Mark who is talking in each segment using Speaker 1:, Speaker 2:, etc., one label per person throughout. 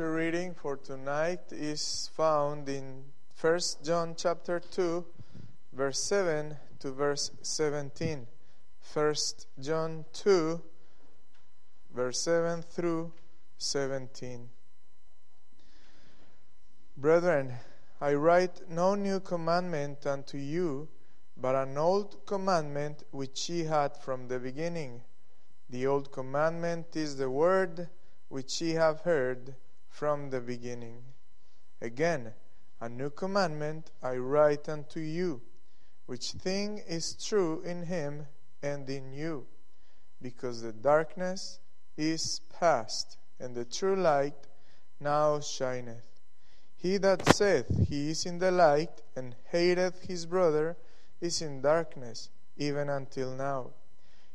Speaker 1: scripture reading for tonight is found in 1 John chapter 2 verse 7 to verse 17. 1 John 2 verse 7 through 17. Brethren, I write no new commandment unto you, but an old commandment which ye had from the beginning. The old commandment is the word which ye have heard from the beginning. Again, a new commandment I write unto you, which thing is true in him and in you, because the darkness is past, and the true light now shineth. He that saith he is in the light, and hateth his brother, is in darkness, even until now.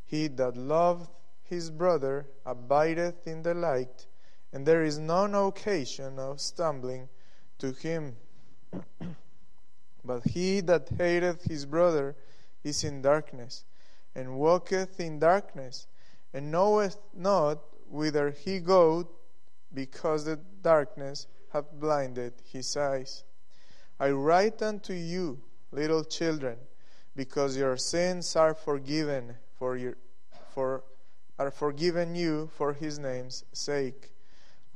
Speaker 1: He that loveth his brother abideth in the light, and there is none occasion of stumbling to him. but he that hateth his brother is in darkness, and walketh in darkness, and knoweth not whither he goeth, because the darkness hath blinded his eyes. I write unto you, little children, because your sins are forgiven for your for are forgiven you for his name's sake.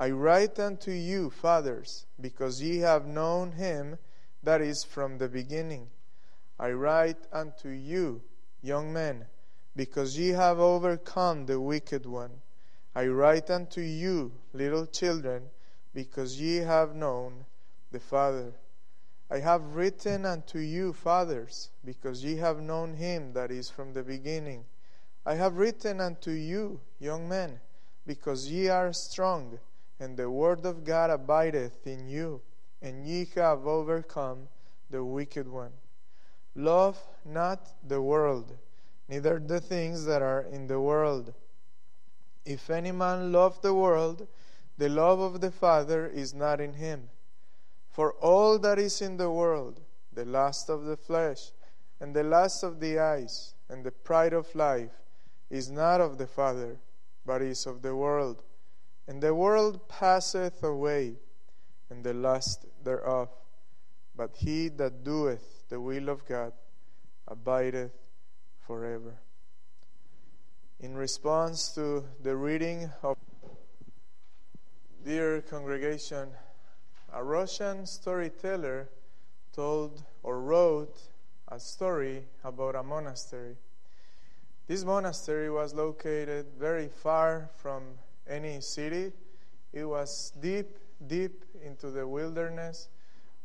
Speaker 1: I write unto you, fathers, because ye have known him that is from the beginning. I write unto you, young men, because ye have overcome the wicked one. I write unto you, little children, because ye have known the Father. I have written unto you, fathers, because ye have known him that is from the beginning. I have written unto you, young men, because ye are strong, and the word of God abideth in you, and ye have overcome the wicked one. Love not the world, neither the things that are in the world. If any man love the world, the love of the Father is not in him. For all that is in the world, the lust of the flesh, and the lust of the eyes, and the pride of life, is not of the Father, but is of the world. And the world passeth away, and the lust thereof. But he that doeth the will of God abideth forever. In response to the reading of Dear congregation, a Russian storyteller told or wrote a story about a monastery. This monastery was located very far from any city. It was deep, deep into the wilderness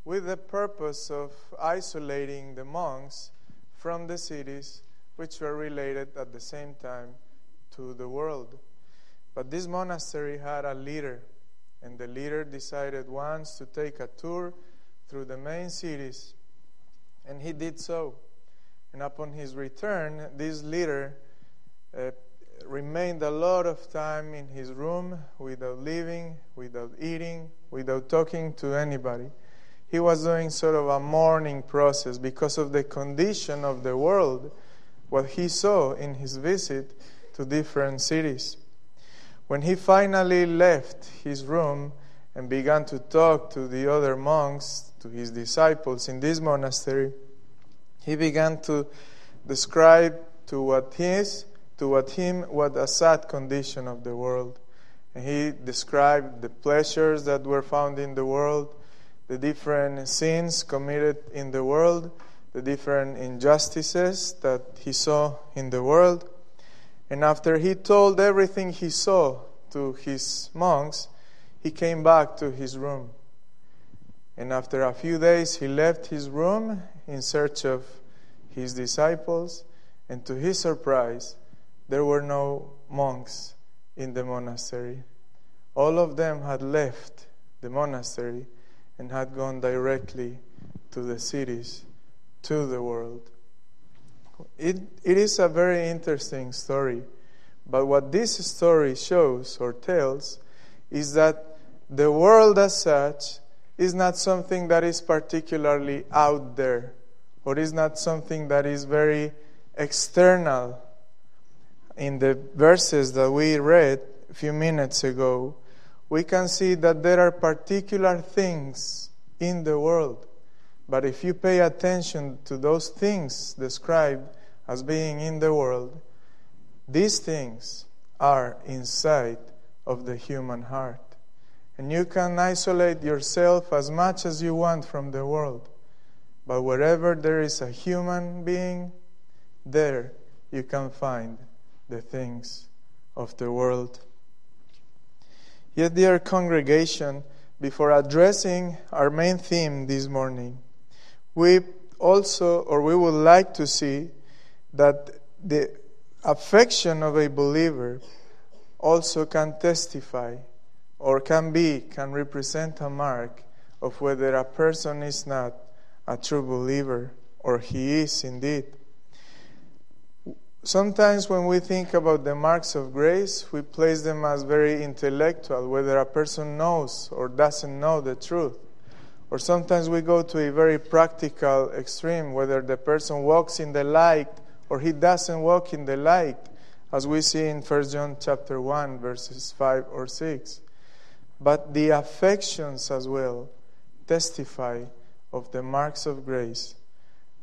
Speaker 1: with the purpose of isolating the monks from the cities which were related at the same time to the world. But this monastery had a leader, and the leader decided once to take a tour through the main cities, and he did so. And upon his return, this leader uh, remained a lot of time in his room without leaving, without eating, without talking to anybody. He was doing sort of a mourning process because of the condition of the world, what he saw in his visit to different cities. When he finally left his room and began to talk to the other monks, to his disciples in this monastery, he began to describe to what his to what him what a sad condition of the world. And he described the pleasures that were found in the world, the different sins committed in the world, the different injustices that he saw in the world. And after he told everything he saw to his monks, he came back to his room. And after a few days, he left his room in search of his disciples, and to his surprise, there were no monks in the monastery. All of them had left the monastery and had gone directly to the cities, to the world. It, it is a very interesting story, but what this story shows or tells is that the world as such is not something that is particularly out there or is not something that is very external. In the verses that we read a few minutes ago, we can see that there are particular things in the world. But if you pay attention to those things described as being in the world, these things are inside of the human heart. And you can isolate yourself as much as you want from the world. But wherever there is a human being, there you can find the things of the world. Yet, dear congregation, before addressing our main theme this morning, we also, or we would like to see that the affection of a believer also can testify or can be, can represent a mark of whether a person is not a true believer or he is indeed. Sometimes when we think about the marks of grace, we place them as very intellectual, whether a person knows or doesn't know the truth. Or sometimes we go to a very practical extreme, whether the person walks in the light or he doesn't walk in the light, as we see in 1 John chapter 1, verses 5 or 6. But the affections as well testify of the marks of grace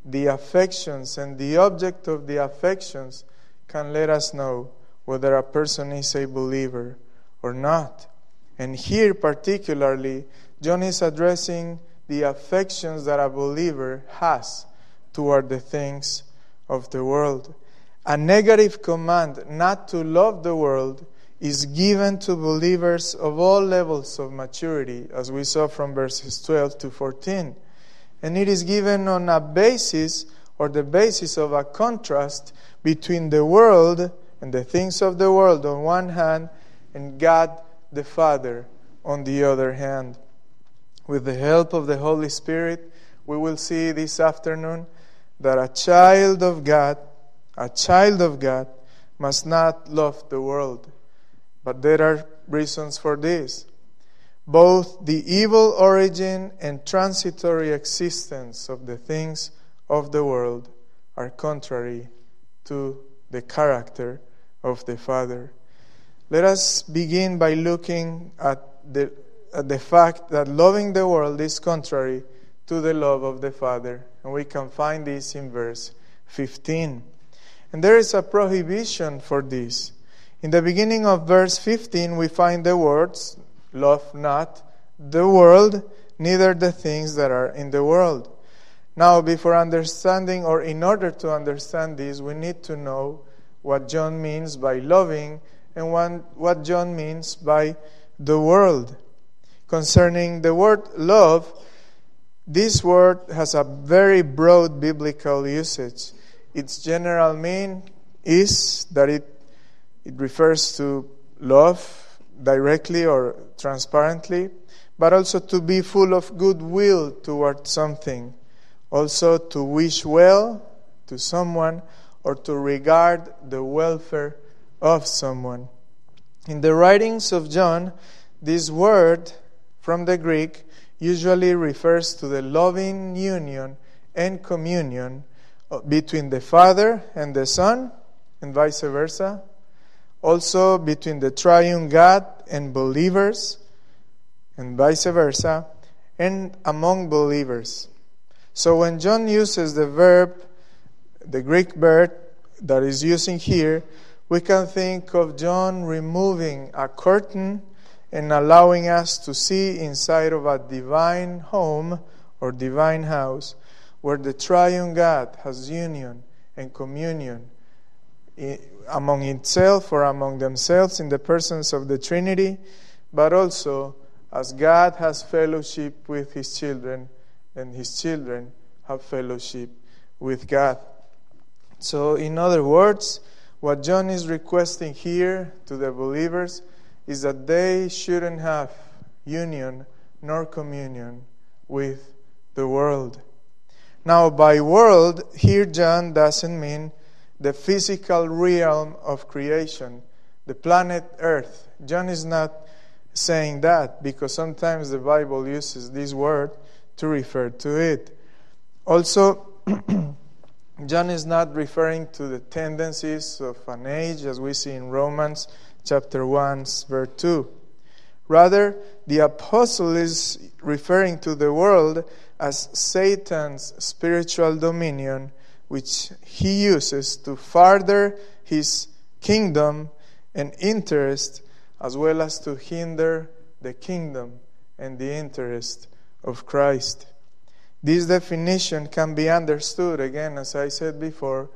Speaker 1: the affections and the object of the affections can let us know whether a person is a believer or not. And here, particularly, John is addressing the affections that a believer has toward the things of the world. A negative command not to love the world is given to believers of all levels of maturity, as we saw from verses 12 to 14 and it is given on a basis or the basis of a contrast between the world and the things of the world on one hand and God the Father on the other hand. With the help of the Holy Spirit, we will see this afternoon that a child of God, a child of God, must not love the world. But there are reasons for this both the evil origin and transitory existence of the things of the world are contrary to the character of the Father. Let us begin by looking at the, at the fact that loving the world is contrary to the love of the Father. And we can find this in verse 15. And there is a prohibition for this. In the beginning of verse 15, we find the words, Love not the world, neither the things that are in the world. Now, before understanding, or in order to understand this, we need to know what John means by loving and what John means by the world. Concerning the word love, this word has a very broad biblical usage. Its general meaning is that it, it refers to love directly or transparently, but also to be full of goodwill toward something, also to wish well to someone or to regard the welfare of someone. In the writings of John, this word from the Greek usually refers to the loving union and communion between the Father and the Son, and vice versa, also between the triune God and believers, and vice versa, and among believers. So when John uses the verb, the Greek verb that is using here, we can think of John removing a curtain and allowing us to see inside of a divine home or divine house where the triune God has union and communion among itself or among themselves in the persons of the Trinity, but also as God has fellowship with his children and his children have fellowship with God. So, in other words, what John is requesting here to the believers is that they shouldn't have union nor communion with the world. Now, by world, here John doesn't mean the physical realm of creation, the planet Earth. John is not saying that because sometimes the Bible uses this word to refer to it. Also, John is not referring to the tendencies of an age as we see in Romans chapter 1 verse 2. Rather, the apostle is referring to the world as Satan's spiritual dominion, which he uses to further his kingdom and interest, as well as to hinder the kingdom and the interest of Christ. This definition can be understood, again, as I said before,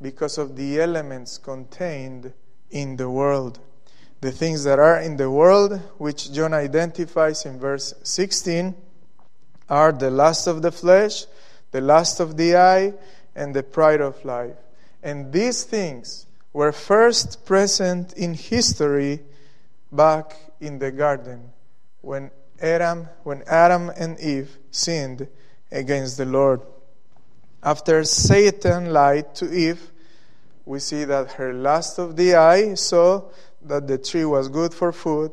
Speaker 1: because of the elements contained in the world. The things that are in the world, which John identifies in verse 16, are the lust of the flesh, the lust of the eye, and the pride of life. And these things were first present in history back in the garden when Adam, when Adam and Eve sinned against the Lord. After Satan lied to Eve, we see that her lust of the eye saw that the tree was good for food.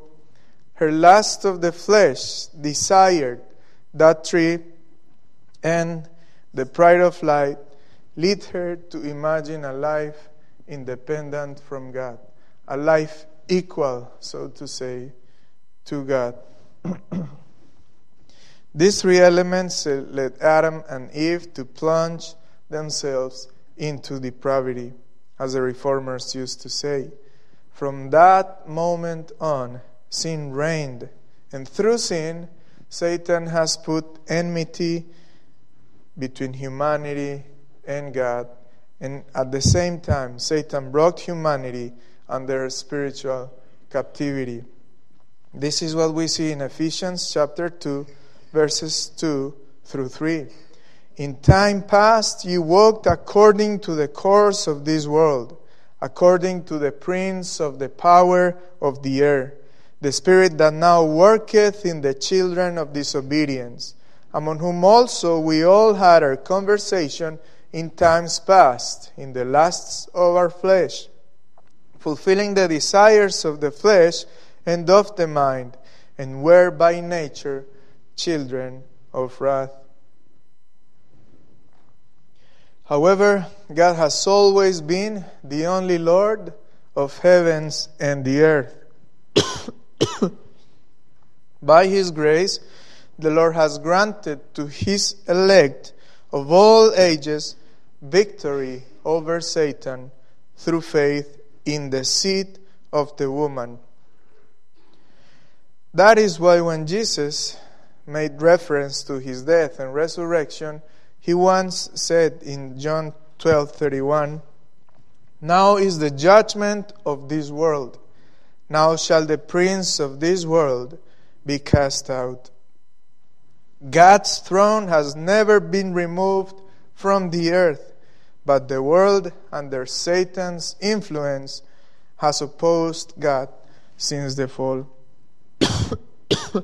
Speaker 1: Her lust of the flesh desired that tree, and the pride of life lead her to imagine a life independent from God, a life equal, so to say, to God. These three elements uh, led Adam and Eve to plunge themselves into depravity, as the reformers used to say. From that moment on, sin reigned, and through sin, Satan has put enmity between humanity and God, and at the same time, Satan brought humanity under spiritual captivity. This is what we see in Ephesians chapter 2, verses 2 through 3. In time past, you walked according to the course of this world, according to the prince of the power of the air, the spirit that now worketh in the children of disobedience, among whom also we all had our conversation in times past, in the lusts of our flesh, fulfilling the desires of the flesh and of the mind, and were by nature children of wrath. However, God has always been the only Lord of heavens and the earth. By His grace, the Lord has granted to His elect of all ages victory over Satan through faith in the seed of the woman that is why when Jesus made reference to his death and resurrection, he once said in John 12:31, "Now is the judgment of this world. Now shall the prince of this world be cast out." God's throne has never been removed from the earth, but the world under Satan's influence has opposed God since the fall.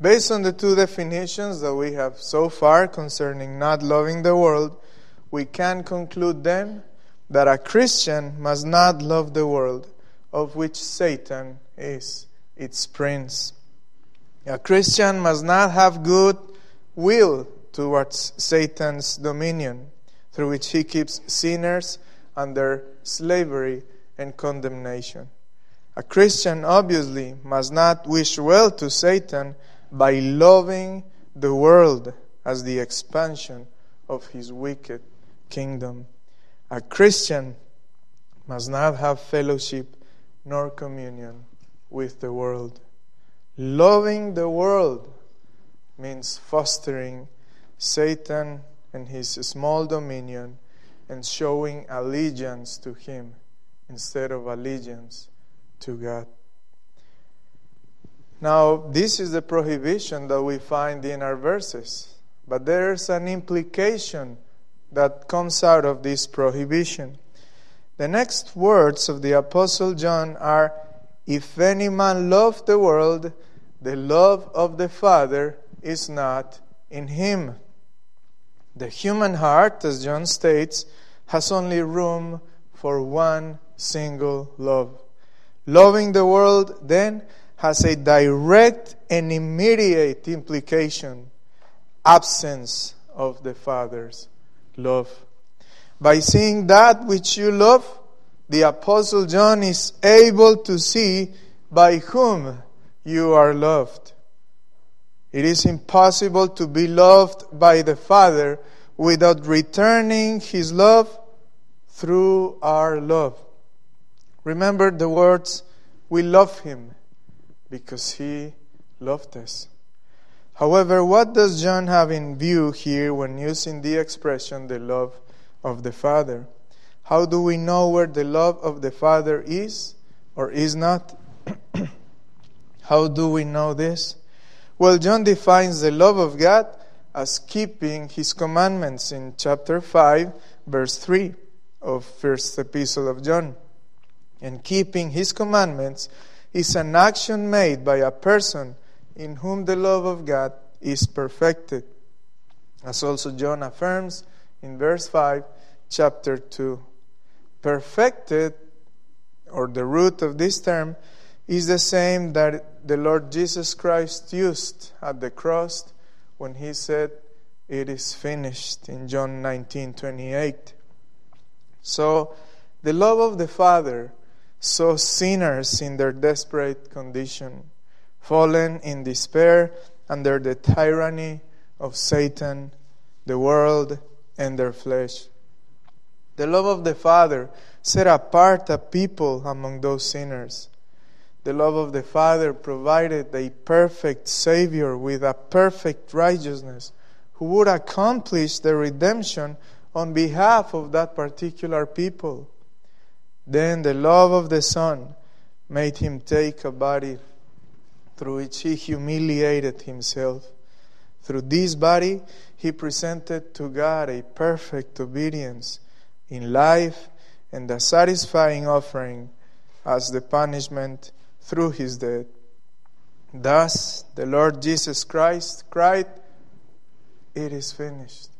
Speaker 1: Based on the two definitions that we have so far concerning not loving the world, we can conclude then that a Christian must not love the world, of which Satan is its prince. A Christian must not have good will towards Satan's dominion, through which he keeps sinners under slavery and condemnation. A Christian obviously must not wish well to Satan by loving the world as the expansion of his wicked kingdom. A Christian must not have fellowship nor communion with the world. Loving the world means fostering Satan and his small dominion and showing allegiance to him instead of allegiance to God. Now, this is the prohibition that we find in our verses, but there's an implication that comes out of this prohibition. The next words of the Apostle John are If any man love the world, the love of the Father is not in him. The human heart, as John states, has only room for one single love. Loving the world, then, has a direct and immediate implication absence of the Father's love. By seeing that which you love, the Apostle John is able to see by whom you are loved. It is impossible to be loved by the Father without returning His love through our love. Remember the words, we love Him because He loved us. However, what does John have in view here when using the expression the love of the Father? How do we know where the love of the Father is or is not? How do we know this? Well, John defines the love of God as keeping his commandments in chapter 5, verse 3 of first epistle of John. And keeping his commandments is an action made by a person in whom the love of God is perfected. As also John affirms in verse 5, chapter 2. Perfected, or the root of this term, is the same that the Lord Jesus Christ used at the cross when he said, It is finished in John 19 28. So, the love of the Father saw sinners in their desperate condition, fallen in despair under the tyranny of Satan, the world, and their flesh. The love of the Father set apart a people among those sinners the love of the Father provided a perfect Savior with a perfect righteousness who would accomplish the redemption on behalf of that particular people. Then the love of the Son made him take a body through which he humiliated himself. Through this body, he presented to God a perfect obedience in life and a satisfying offering as the punishment through his death. Thus, the Lord Jesus Christ cried, It is finished.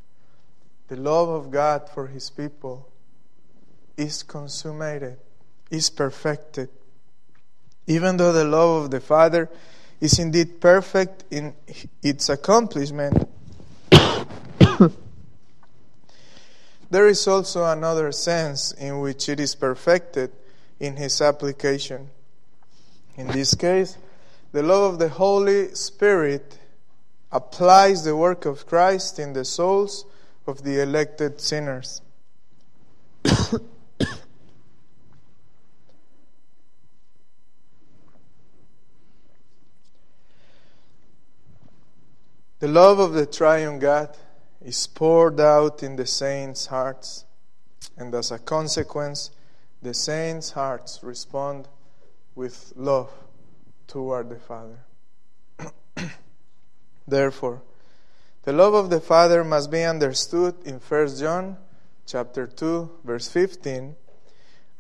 Speaker 1: The love of God for his people is consummated, is perfected. Even though the love of the Father is indeed perfect in its accomplishment, there is also another sense in which it is perfected in his application. In this case, the love of the Holy Spirit applies the work of Christ in the souls of the elected sinners. the love of the triune God is poured out in the saints' hearts, and as a consequence, the saints' hearts respond with love toward the Father. Therefore, the love of the Father must be understood in 1 John chapter 2 verse 15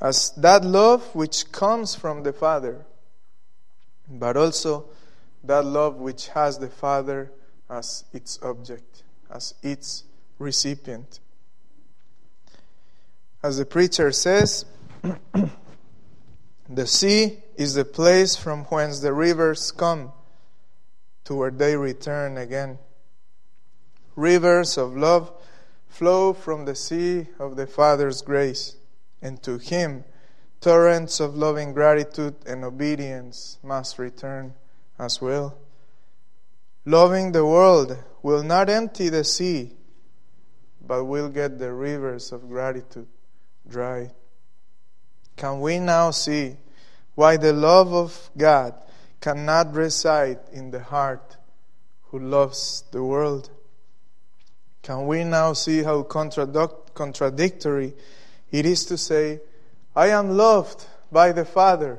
Speaker 1: as that love which comes from the Father, but also that love which has the Father as its object, as its recipient. As the preacher says, the sea is the place from whence the rivers come to where they return again. Rivers of love flow from the sea of the Father's grace, and to Him torrents of loving gratitude and obedience must return as well. Loving the world will not empty the sea, but will get the rivers of gratitude dry. Can we now see why the love of God cannot reside in the heart who loves the world. Can we now see how contradictory it is to say, I am loved by the Father,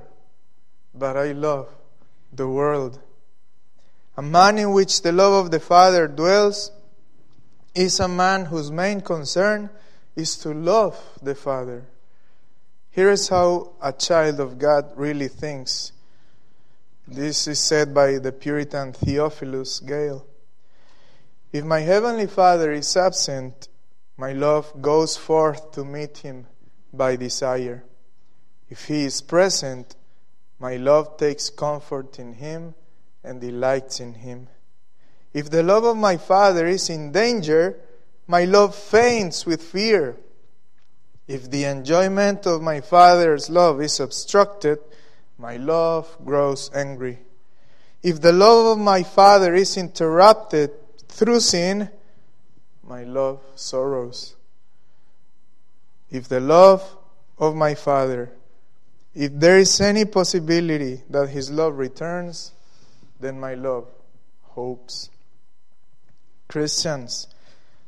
Speaker 1: but I love the world? A man in which the love of the Father dwells is a man whose main concern is to love the Father here is how a child of God really thinks. This is said by the Puritan Theophilus Gale. If my heavenly Father is absent, my love goes forth to meet him by desire. If he is present, my love takes comfort in him and delights in him. If the love of my Father is in danger, my love faints with fear. If the enjoyment of my Father's love is obstructed, my love grows angry. If the love of my Father is interrupted through sin, my love sorrows. If the love of my Father, if there is any possibility that His love returns, then my love hopes. Christians,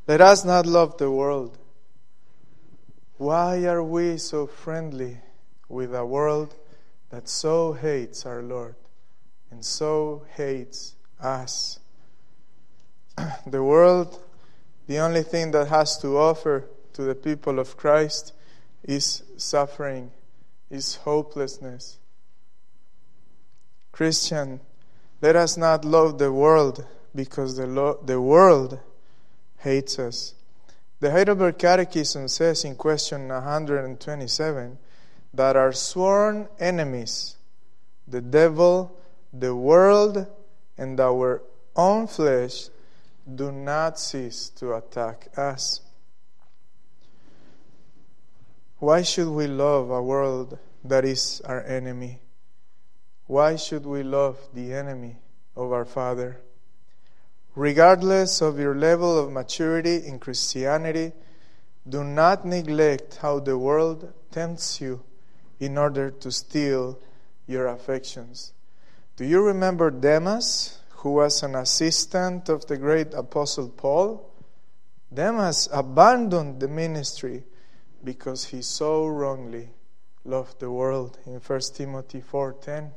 Speaker 1: let us not love the world. Why are we so friendly with a world that so hates our Lord and so hates us? the world, the only thing that has to offer to the people of Christ is suffering, is hopelessness. Christian, let us not love the world because the, lo- the world hates us. The Heidelberg Catechism says in question 127 that our sworn enemies, the devil, the world, and our own flesh, do not cease to attack us. Why should we love a world that is our enemy? Why should we love the enemy of our Father? Regardless of your level of maturity in Christianity, do not neglect how the world tempts you in order to steal your affections. Do you remember Demas, who was an assistant of the great apostle Paul? Demas abandoned the ministry because he so wrongly loved the world in 1 Timothy 4:10.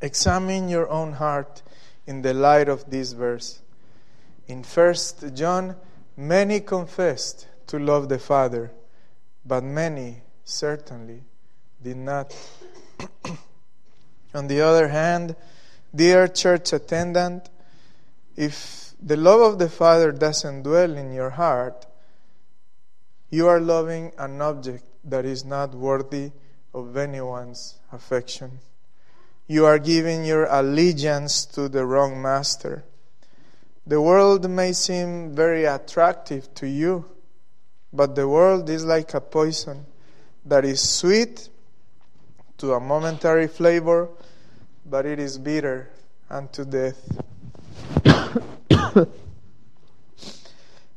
Speaker 1: Examine your own heart in the light of this verse. In 1 John, many confessed to love the Father, but many certainly did not. On the other hand, dear church attendant, if the love of the Father doesn't dwell in your heart, you are loving an object that is not worthy of anyone's affection. You are giving your allegiance to the wrong master. The world may seem very attractive to you, but the world is like a poison that is sweet to a momentary flavor, but it is bitter unto death.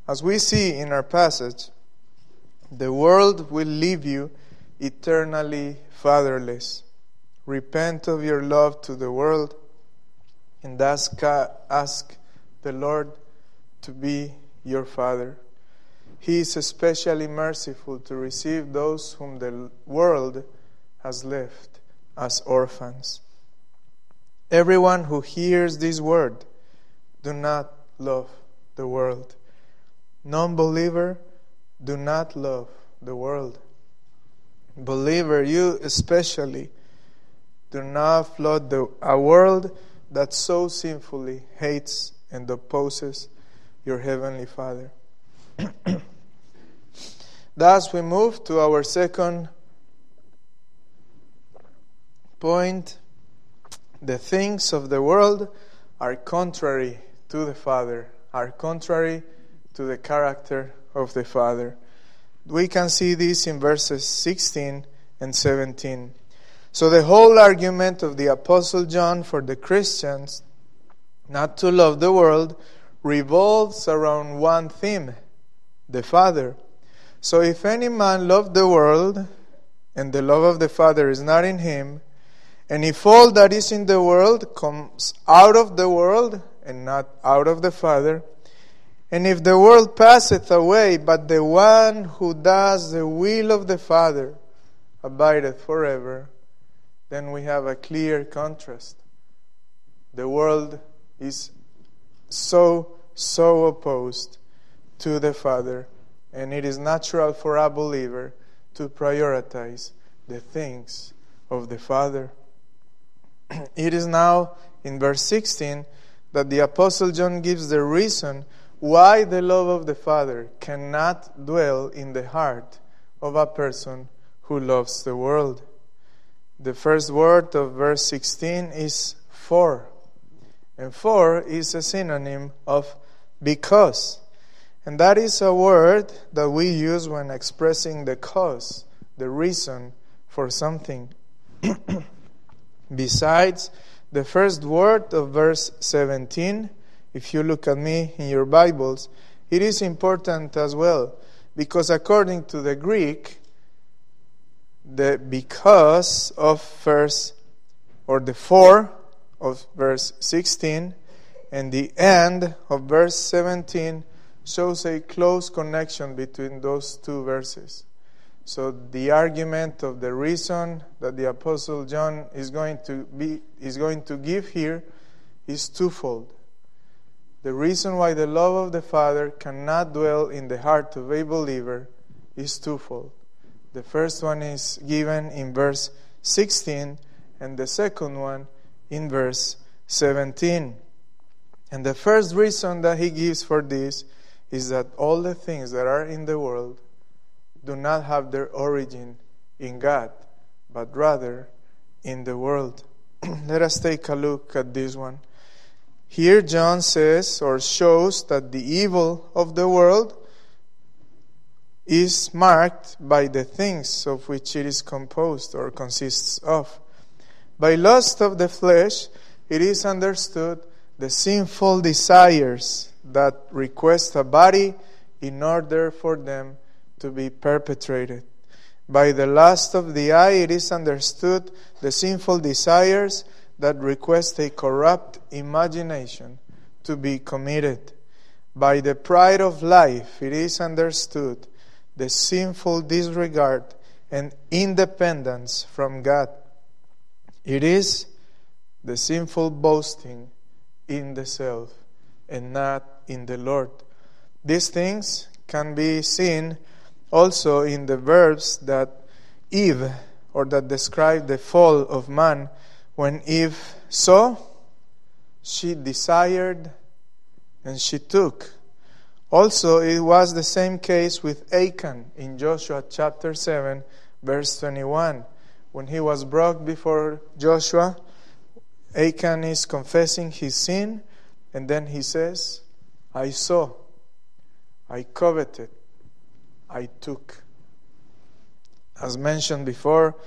Speaker 1: As we see in our passage, the world will leave you eternally fatherless. Repent of your love to the world and ask, ask the Lord to be your Father. He is especially merciful to receive those whom the world has left as orphans. Everyone who hears this word, do not love the world. Non believer, do not love the world. Believer, you especially, do not flood the, a world that so sinfully hates and opposes your Heavenly Father. Thus, we move to our second point. The things of the world are contrary to the Father, are contrary to the character of the Father. We can see this in verses 16 and 17. So, the whole argument of the Apostle John for the Christians not to love the world revolves around one theme the Father. So, if any man love the world, and the love of the Father is not in him, and if all that is in the world comes out of the world and not out of the Father, and if the world passeth away, but the one who does the will of the Father abideth forever, then we have a clear contrast. The world is so, so opposed to the Father, and it is natural for a believer to prioritize the things of the Father. it is now in verse 16 that the Apostle John gives the reason why the love of the Father cannot dwell in the heart of a person who loves the world. The first word of verse 16 is for. And for is a synonym of because. And that is a word that we use when expressing the cause, the reason for something. Besides the first word of verse 17, if you look at me in your Bibles, it is important as well because according to the Greek, the because of verse or the for of verse 16 and the end of verse 17 shows a close connection between those two verses. So the argument of the reason that the apostle John is going to be is going to give here is twofold. The reason why the love of the Father cannot dwell in the heart of a believer is twofold. The first one is given in verse 16 and the second one in verse 17. And the first reason that he gives for this is that all the things that are in the world do not have their origin in God, but rather in the world. Let us take a look at this one. Here, John says or shows that the evil of the world is marked by the things of which it is composed or consists of. By lust of the flesh, it is understood the sinful desires that request a body in order for them to be perpetrated. By the lust of the eye, it is understood the sinful desires that request a corrupt imagination to be committed. By the pride of life, it is understood the sinful disregard and independence from God. It is the sinful boasting in the self and not in the Lord. These things can be seen also in the verbs that Eve or that describe the fall of man. When Eve saw, she desired and she took. Also, it was the same case with Achan in Joshua chapter 7, verse 21. When he was brought before Joshua, Achan is confessing his sin, and then he says, I saw, I coveted, I took. As mentioned before,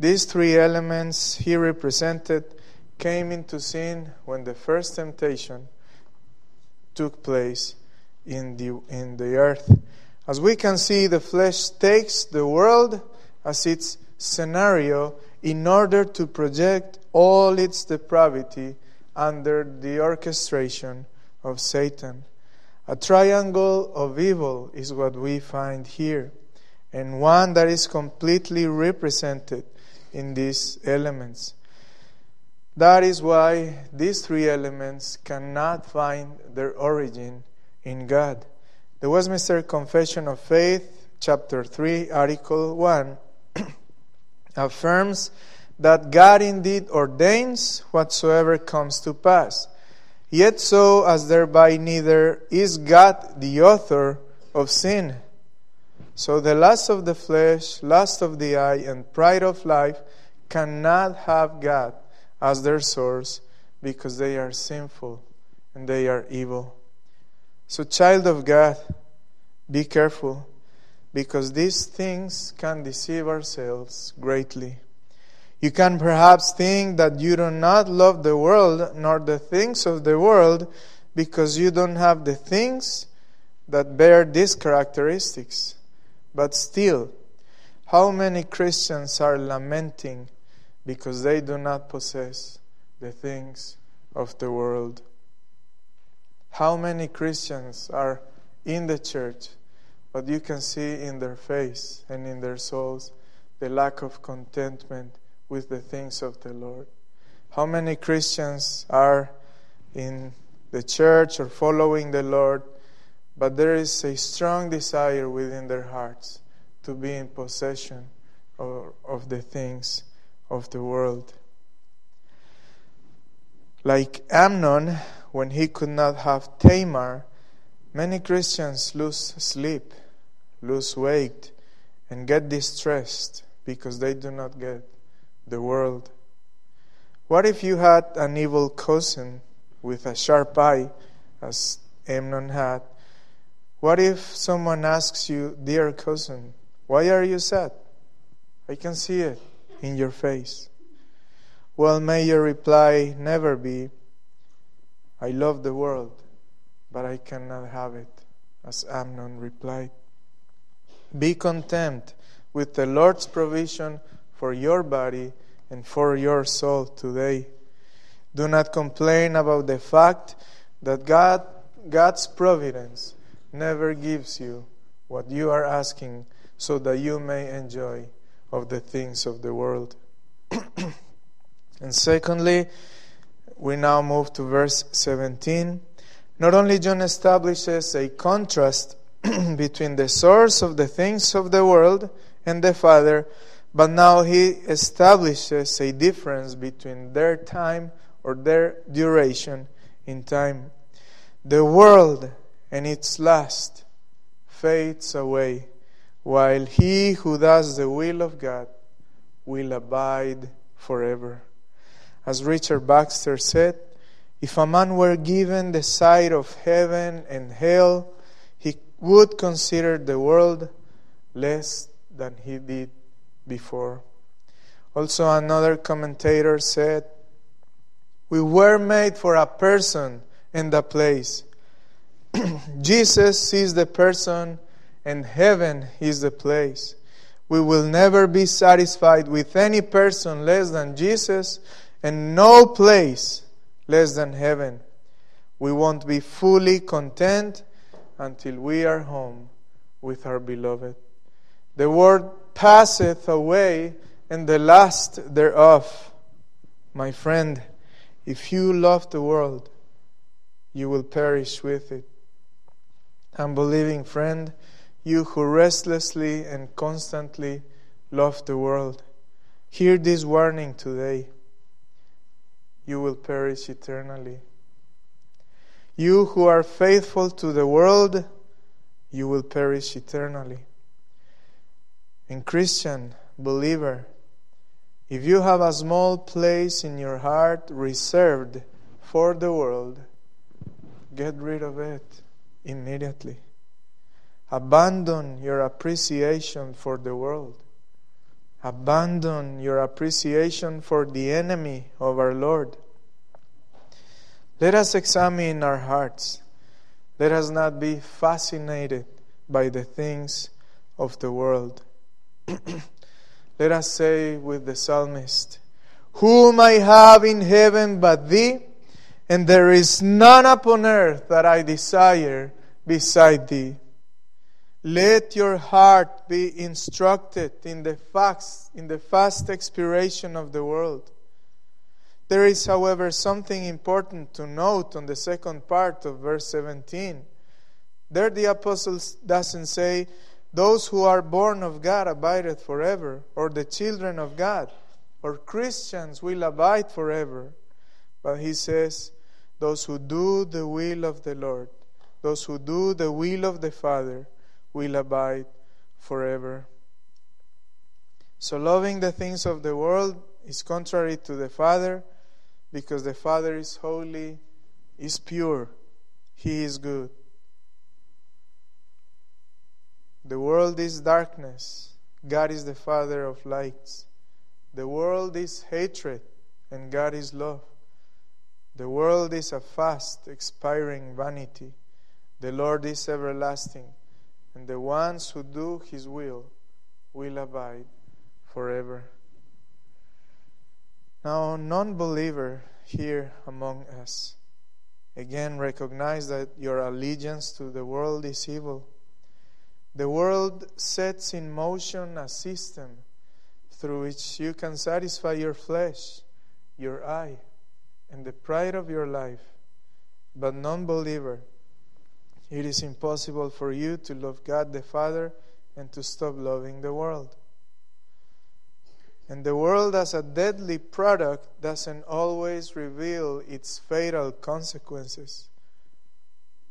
Speaker 1: these three elements he represented came into sin when the first temptation took place in the, in the earth. As we can see, the flesh takes the world as its scenario in order to project all its depravity under the orchestration of Satan. A triangle of evil is what we find here, and one that is completely represented in these elements. That is why these three elements cannot find their origin in God. The Westminster Confession of Faith, chapter 3, article 1, affirms that God indeed ordains whatsoever comes to pass Yet so as thereby neither is God the author of sin. So the lust of the flesh, lust of the eye, and pride of life cannot have God as their source because they are sinful and they are evil. So, child of God, be careful because these things can deceive ourselves greatly. You can perhaps think that you do not love the world nor the things of the world because you don't have the things that bear these characteristics. But still, how many Christians are lamenting because they do not possess the things of the world? How many Christians are in the church, but you can see in their face and in their souls the lack of contentment with the things of the Lord. How many Christians are in the church or following the Lord, but there is a strong desire within their hearts to be in possession of, of the things of the world. Like Amnon, when he could not have Tamar, many Christians lose sleep, lose weight, and get distressed because they do not get the world. What if you had an evil cousin with a sharp eye, as Amnon had? What if someone asks you, Dear cousin, why are you sad? I can see it in your face. Well, may your reply never be, I love the world, but I cannot have it, as Amnon replied. Be content with the Lord's provision for your body and for your soul today. Do not complain about the fact that God, God's providence never gives you what you are asking so that you may enjoy of the things of the world. and secondly, we now move to verse 17. Not only John establishes a contrast between the source of the things of the world and the Father, but now he establishes a difference between their time or their duration in time. The world and its lust fades away, while he who does the will of God will abide forever. As Richard Baxter said, if a man were given the sight of heaven and hell, he would consider the world less than he did before. Also, another commentator said, We were made for a person and a place. Jesus is the person, and heaven is the place. We will never be satisfied with any person less than Jesus, and no place less than heaven. We won't be fully content until we are home with our beloved. The world passeth away, and the lust thereof. My friend, if you love the world, you will perish with it. Unbelieving friend, you who restlessly and constantly love the world, hear this warning today. You will perish eternally. You who are faithful to the world, you will perish eternally. And Christian believer, if you have a small place in your heart reserved for the world, get rid of it immediately. Abandon your appreciation for the world. Abandon your appreciation for the enemy of our Lord. Let us examine our hearts. Let us not be fascinated by the things of the world. Let us say with the psalmist, Whom I have in heaven but thee, and there is none upon earth that I desire beside thee. Let your heart be instructed in the facts, in the fast expiration of the world. There is, however, something important to note on the second part of verse 17. There the apostle doesn't say, those who are born of God abideth forever, or the children of God, or Christians will abide forever. But he says, those who do the will of the Lord, those who do the will of the Father, will abide forever. So, loving the things of the world is contrary to the Father because the Father is holy, is pure, He is good. The world is darkness. God is the Father of lights. The world is hatred, and God is love. The world is a fast, expiring vanity. The Lord is everlasting, and the ones who do His will will abide forever. Now, non believer here among us, again recognize that your allegiance to the world is evil. The world sets in motion a system through which you can satisfy your flesh, your eye, and the pride of your life. But, non believer, it is impossible for you to love God the Father and to stop loving the world. And the world, as a deadly product, doesn't always reveal its fatal consequences.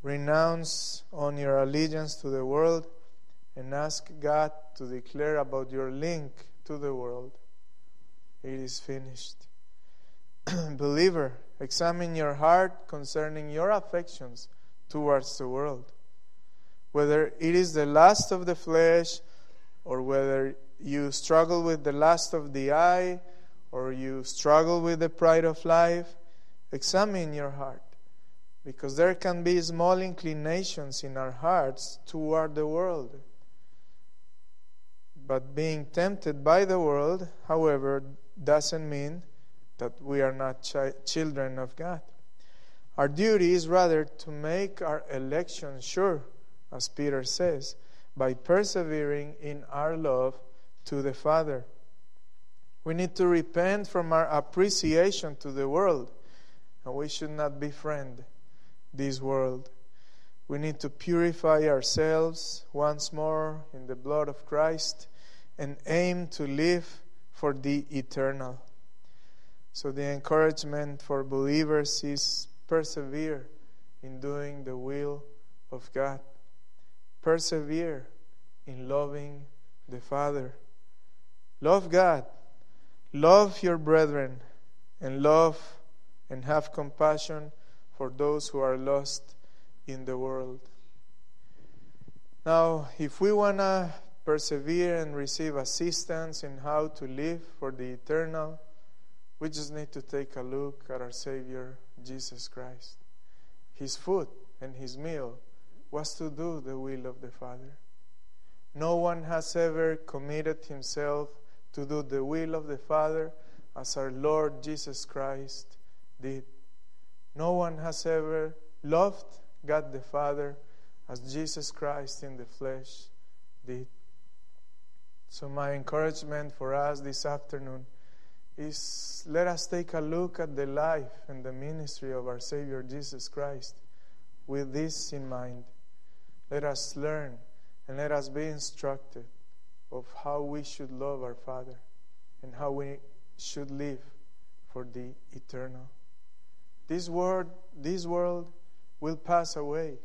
Speaker 1: Renounce on your allegiance to the world and ask God to declare about your link to the world. It is finished. Believer, examine your heart concerning your affections towards the world. Whether it is the lust of the flesh, or whether you struggle with the lust of the eye, or you struggle with the pride of life, examine your heart. Because there can be small inclinations in our hearts toward the world. But being tempted by the world, however, doesn't mean that we are not chi- children of God. Our duty is rather to make our election sure, as Peter says, by persevering in our love to the Father. We need to repent from our appreciation to the world, and we should not befriend this world. We need to purify ourselves once more in the blood of Christ and aim to live for the eternal. So, the encouragement for believers is persevere in doing the will of God, persevere in loving the Father. Love God, love your brethren, and love and have compassion for those who are lost in the world. Now, if we want to persevere and receive assistance in how to live for the eternal, we just need to take a look at our Savior, Jesus Christ. His food and his meal was to do the will of the Father. No one has ever committed himself to do the will of the Father as our Lord Jesus Christ did. No one has ever loved God the Father as Jesus Christ in the flesh did. So, my encouragement for us this afternoon is let us take a look at the life and the ministry of our Savior Jesus Christ with this in mind. Let us learn and let us be instructed of how we should love our Father and how we should live for the eternal. This world, this world will pass away.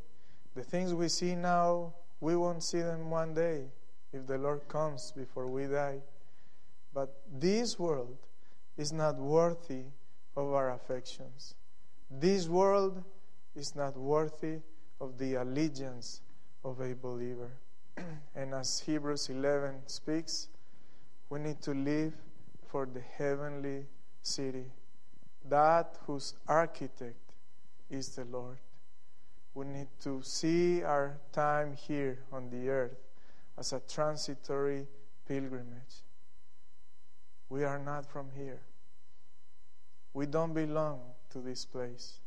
Speaker 1: The things we see now, we won't see them one day if the Lord comes before we die. But this world is not worthy of our affections. This world is not worthy of the allegiance of a believer. and as Hebrews 11 speaks, we need to live for the heavenly city, that whose architect is the Lord. We need to see our time here on the earth as a transitory pilgrimage. We are not from here. We don't belong to this place.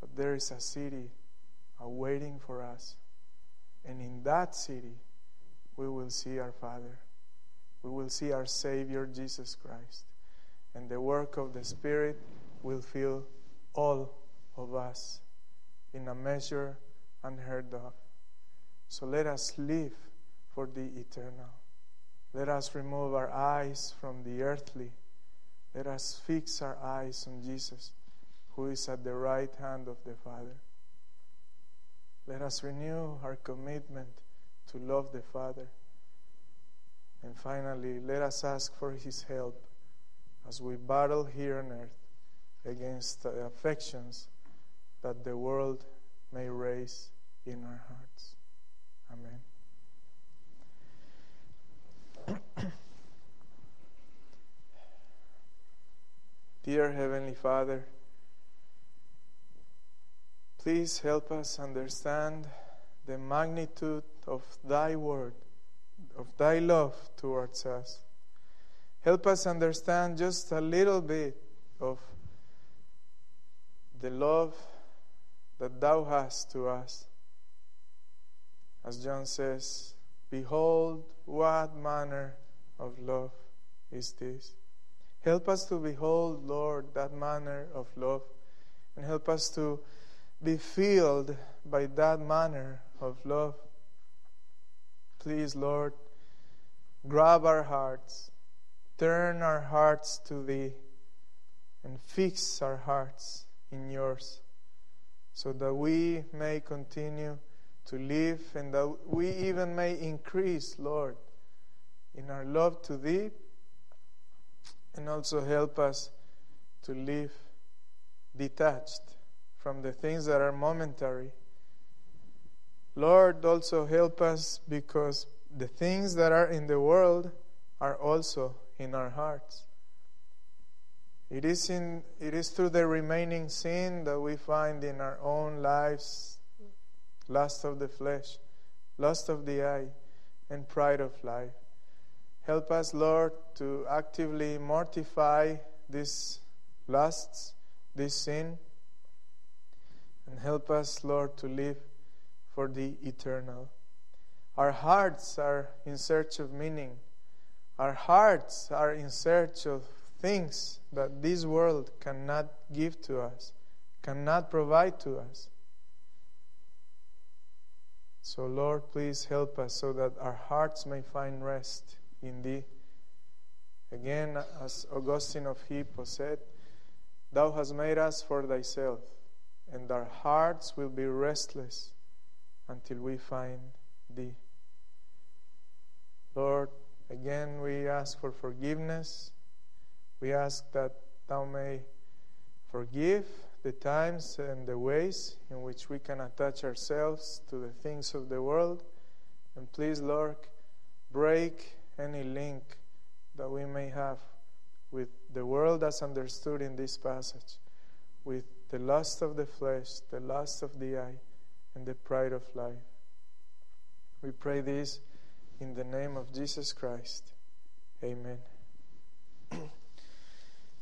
Speaker 1: But there is a city awaiting for us. And in that city, we will see our Father. We will see our Savior, Jesus Christ. And the work of the Spirit will fill all of us in a measure unheard of. So let us live for the eternal. Let us remove our eyes from the earthly. Let us fix our eyes on Jesus, who is at the right hand of the Father. Let us renew our commitment to love the Father. And finally, let us ask for His help as we battle here on earth against the affections that the world may raise in our hearts. Amen. Dear Heavenly Father, please help us understand the magnitude of Thy word, of Thy love towards us. Help us understand just a little bit of the love that Thou hast to us. As John says, Behold, what manner of love is this? Help us to behold, Lord, that manner of love, and help us to be filled by that manner of love. Please, Lord, grab our hearts, turn our hearts to Thee, and fix our hearts in yours, so that we may continue to live and that we even may increase, Lord, in our love to Thee and also help us to live detached from the things that are momentary. Lord, also help us because the things that are in the world are also in our hearts. It is, in, it is through the remaining sin that we find in our own lives lust of the flesh, lust of the eye, and pride of life. Help us, Lord, to actively mortify these lusts, this sin, and help us, Lord, to live for the eternal. Our hearts are in search of meaning. Our hearts are in search of things that this world cannot give to us, cannot provide to us. So, Lord, please help us so that our hearts may find rest in Thee. Again, as Augustine of Hippo said, Thou hast made us for Thyself, and our hearts will be restless until we find Thee. Lord, again we ask for forgiveness. We ask that Thou may forgive the times and the ways in which we can attach ourselves to the things of the world. And please, Lord, break any link that we may have with the world as understood in this passage, with the lust of the flesh, the lust of the eye, and the pride of life. We pray this in the name of Jesus Christ. Amen.